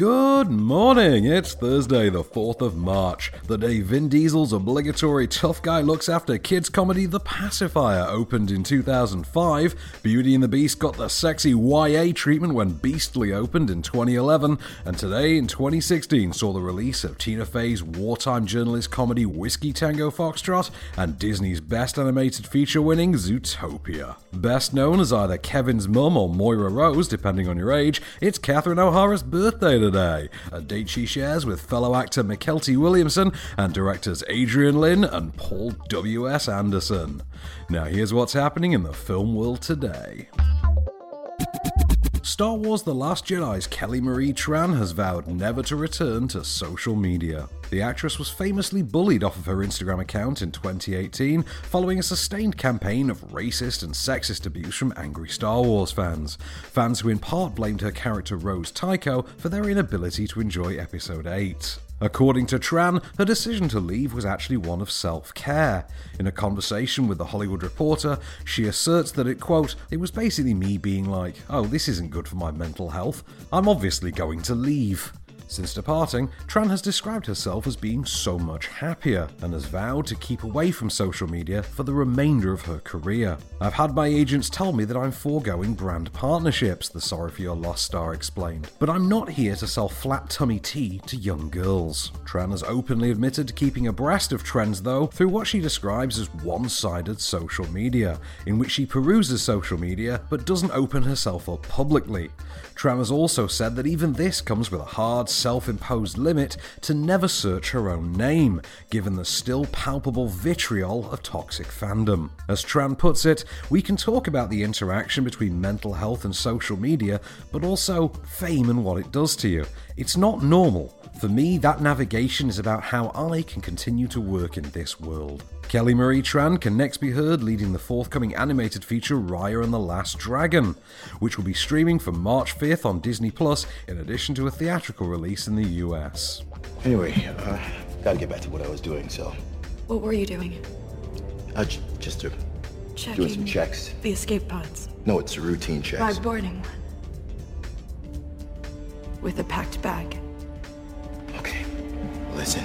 Good morning. It's Thursday, the 4th of March, the day Vin Diesel's obligatory tough guy looks after kids comedy The Pacifier opened in 2005. Beauty and the Beast got the sexy YA treatment when Beastly opened in 2011, and today in 2016 saw the release of Tina Fey's wartime journalist comedy Whiskey Tango Foxtrot and Disney's best animated feature winning Zootopia. Best known as either Kevin's mum or Moira Rose, depending on your age, it's Catherine O'Hara's birthday today, a date she shares with fellow actor Mykelti Williamson and directors Adrian Lyne and Paul W.S. Anderson. Now, here's what's happening in the film world today. Star Wars The Last Jedi's Kelly Marie Tran has vowed never to return to social media. The actress was famously bullied off of her Instagram account in 2018 following a sustained campaign of racist and sexist abuse from angry Star Wars fans. Fans who in part blamed her character Rose Tico for their inability to enjoy Episode 8. According to Tran, her decision to leave was actually one of self care. In a conversation with The Hollywood Reporter, she asserts that it, quote, it was basically me being like, oh, this isn't good for my mental health. I'm obviously going to leave. Since departing, Tran has described herself as being so much happier and has vowed to keep away from social media for the remainder of her career. I've had my agents tell me that I'm foregoing brand partnerships, the Sorry for Your Loss star explained. But I'm not here to sell flat tummy tea to young girls. Tran has openly admitted to keeping abreast of trends, though, through what she describes as one sided social media, in which she peruses social media but doesn't open herself up publicly. Tran has also said that even this comes with a hard, self imposed limit to never search her own name, given the still palpable vitriol of toxic fandom. As Tran puts it, we can talk about the interaction between mental health and social media, but also fame and what it does to you. It's not normal. For me, that navigation is about how I can continue to work in this world. Kelly Marie Tran can next be heard leading the forthcoming animated feature Raya and the Last Dragon, which will be streaming from March 5th on Disney Plus, in addition to a theatrical release in the US. Anyway, uh, gotta get back to what I was doing, so. What were you doing? Uh, j- just to, Checking doing some checks. the escape pods No, it's a routine checks. by boarding one. With a packed bag. Okay, listen.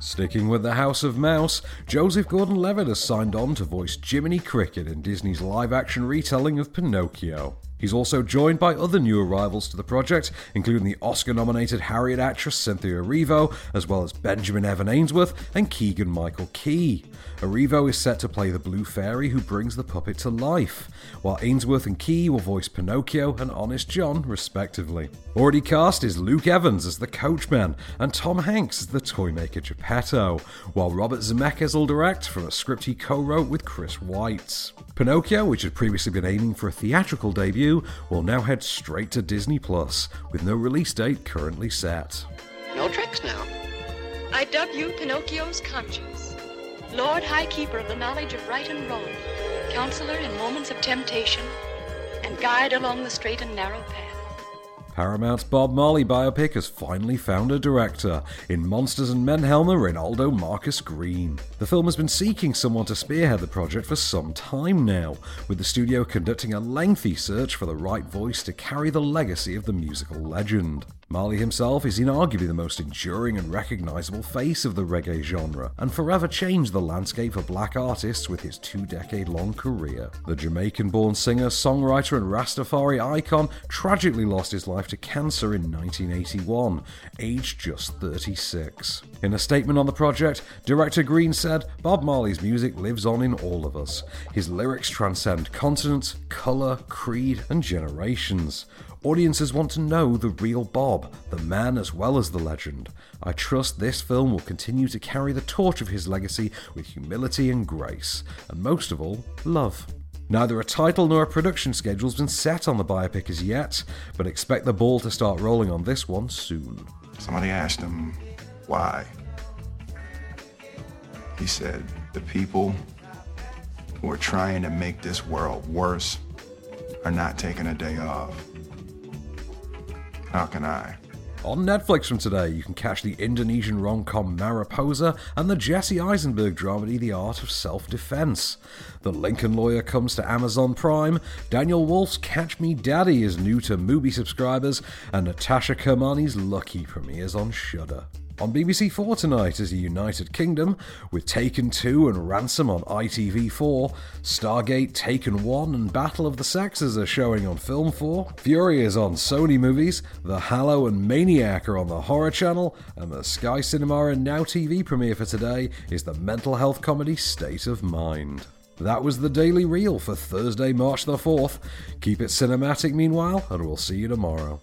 Sticking with the House of Mouse, Joseph Gordon Levitt has signed on to voice Jiminy Cricket in Disney's live action retelling of Pinocchio. He's also joined by other new arrivals to the project, including the Oscar nominated Harriet actress Cynthia Erivo, as well as Benjamin Evan Ainsworth and Keegan Michael Key. Erivo is set to play the Blue Fairy who brings the puppet to life, while Ainsworth and Key will voice Pinocchio and Honest John, respectively. Already cast is Luke Evans as the coachman and Tom Hanks as the toymaker Geppetto, while Robert Zemeckis will direct from a script he co wrote with Chris White. Pinocchio, which had previously been aiming for a theatrical debut, will now head straight to Disney Plus, with no release date currently set. No tricks now. I dub you Pinocchio's conscience. Lord High Keeper of the knowledge of right and wrong, counselor in moments of temptation, and guide along the straight and narrow path. Paramount's Bob Marley biopic has finally found a director in Monsters and Men Helmer Reinaldo Marcus Green. The film has been seeking someone to spearhead the project for some time now, with the studio conducting a lengthy search for the right voice to carry the legacy of the musical legend. Marley himself is inarguably the most enduring and recognisable face of the reggae genre, and forever changed the landscape for black artists with his two decade long career. The Jamaican born singer, songwriter, and Rastafari icon tragically lost his life to cancer in 1981, aged just 36. In a statement on the project, director Green said, Bob Marley's music lives on in all of us. His lyrics transcend continents, colour, creed, and generations. Audiences want to know the real Bob, the man as well as the legend. I trust this film will continue to carry the torch of his legacy with humility and grace, and most of all, love. Neither a title nor a production schedule has been set on the biopic as yet, but expect the ball to start rolling on this one soon. Somebody asked him why. He said, The people who are trying to make this world worse are not taking a day off. How can I? On Netflix from today, you can catch the Indonesian rom com Mariposa and the Jesse Eisenberg dramedy The Art of Self Defense. The Lincoln Lawyer comes to Amazon Prime, Daniel Wolfe's Catch Me Daddy is new to Mubi subscribers, and Natasha Kermani's Lucky premieres on Shudder. On BBC4 tonight is the United Kingdom, with Taken 2 and Ransom on ITV4, Stargate, Taken 1 and Battle of the Sexes are showing on Film 4, Fury is on Sony Movies, The Hallow and Maniac are on the Horror Channel, and the Sky Cinema and Now TV premiere for today is the mental health comedy State of Mind. That was the Daily Reel for Thursday, March the 4th. Keep it cinematic meanwhile, and we'll see you tomorrow.